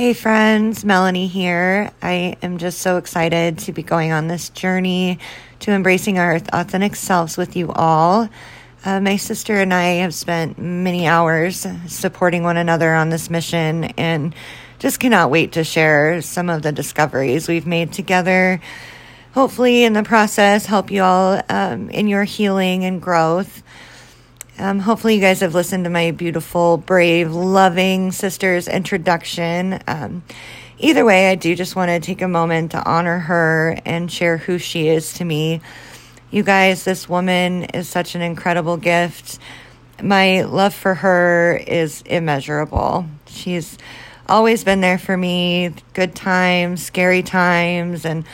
Hey, friends, Melanie here. I am just so excited to be going on this journey to embracing our authentic selves with you all. Uh, my sister and I have spent many hours supporting one another on this mission and just cannot wait to share some of the discoveries we've made together. Hopefully, in the process, help you all um, in your healing and growth. Um, hopefully, you guys have listened to my beautiful, brave, loving sister's introduction. Um, either way, I do just want to take a moment to honor her and share who she is to me. You guys, this woman is such an incredible gift. My love for her is immeasurable. She's always been there for me, good times, scary times, and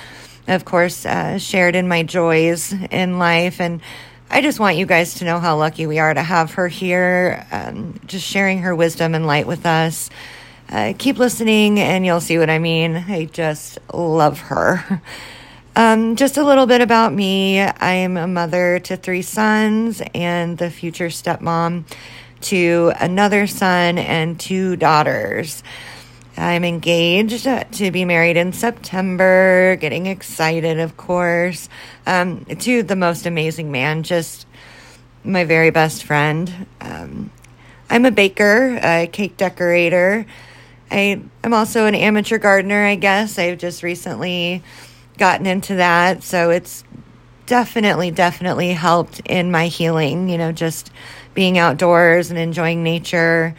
of course, uh, shared in my joys in life. And I just want you guys to know how lucky we are to have her here, um, just sharing her wisdom and light with us. Uh, keep listening and you'll see what I mean. I just love her. Um, just a little bit about me. I am a mother to three sons and the future stepmom to another son and two daughters. I'm engaged to be married in September, getting excited, of course, um, to the most amazing man, just my very best friend. Um, I'm a baker, a cake decorator. I am also an amateur gardener, I guess. I've just recently gotten into that. So it's definitely, definitely helped in my healing, you know, just being outdoors and enjoying nature.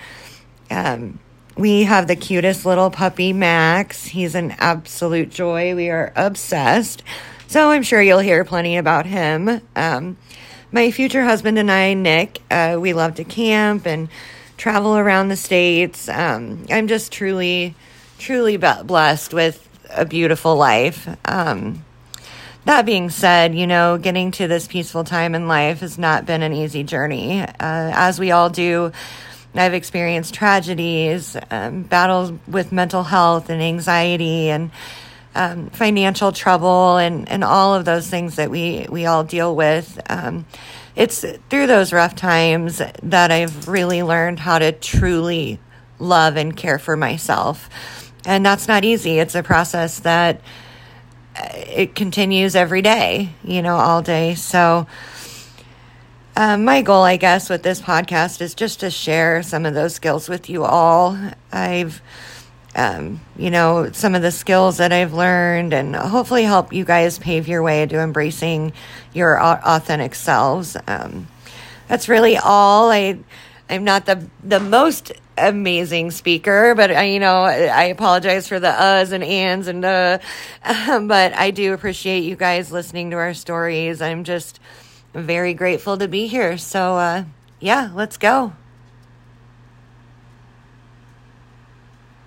Um, we have the cutest little puppy, Max. He's an absolute joy. We are obsessed. So I'm sure you'll hear plenty about him. Um, my future husband and I, Nick, uh, we love to camp and travel around the states. Um, I'm just truly, truly blessed with a beautiful life. Um, that being said, you know, getting to this peaceful time in life has not been an easy journey. Uh, as we all do, I've experienced tragedies, um, battles with mental health and anxiety and um, financial trouble and, and all of those things that we, we all deal with. Um, it's through those rough times that I've really learned how to truly love and care for myself. And that's not easy. It's a process that uh, it continues every day, you know, all day. So, um, my goal, I guess, with this podcast is just to share some of those skills with you all. I've, um, you know, some of the skills that I've learned and hopefully help you guys pave your way to embracing your authentic selves. Um, that's really all. I, I'm not the the most amazing speaker, but I, you know, I apologize for the uhs and ands and uh, but I do appreciate you guys listening to our stories. I'm just very grateful to be here. So, uh, yeah, let's go.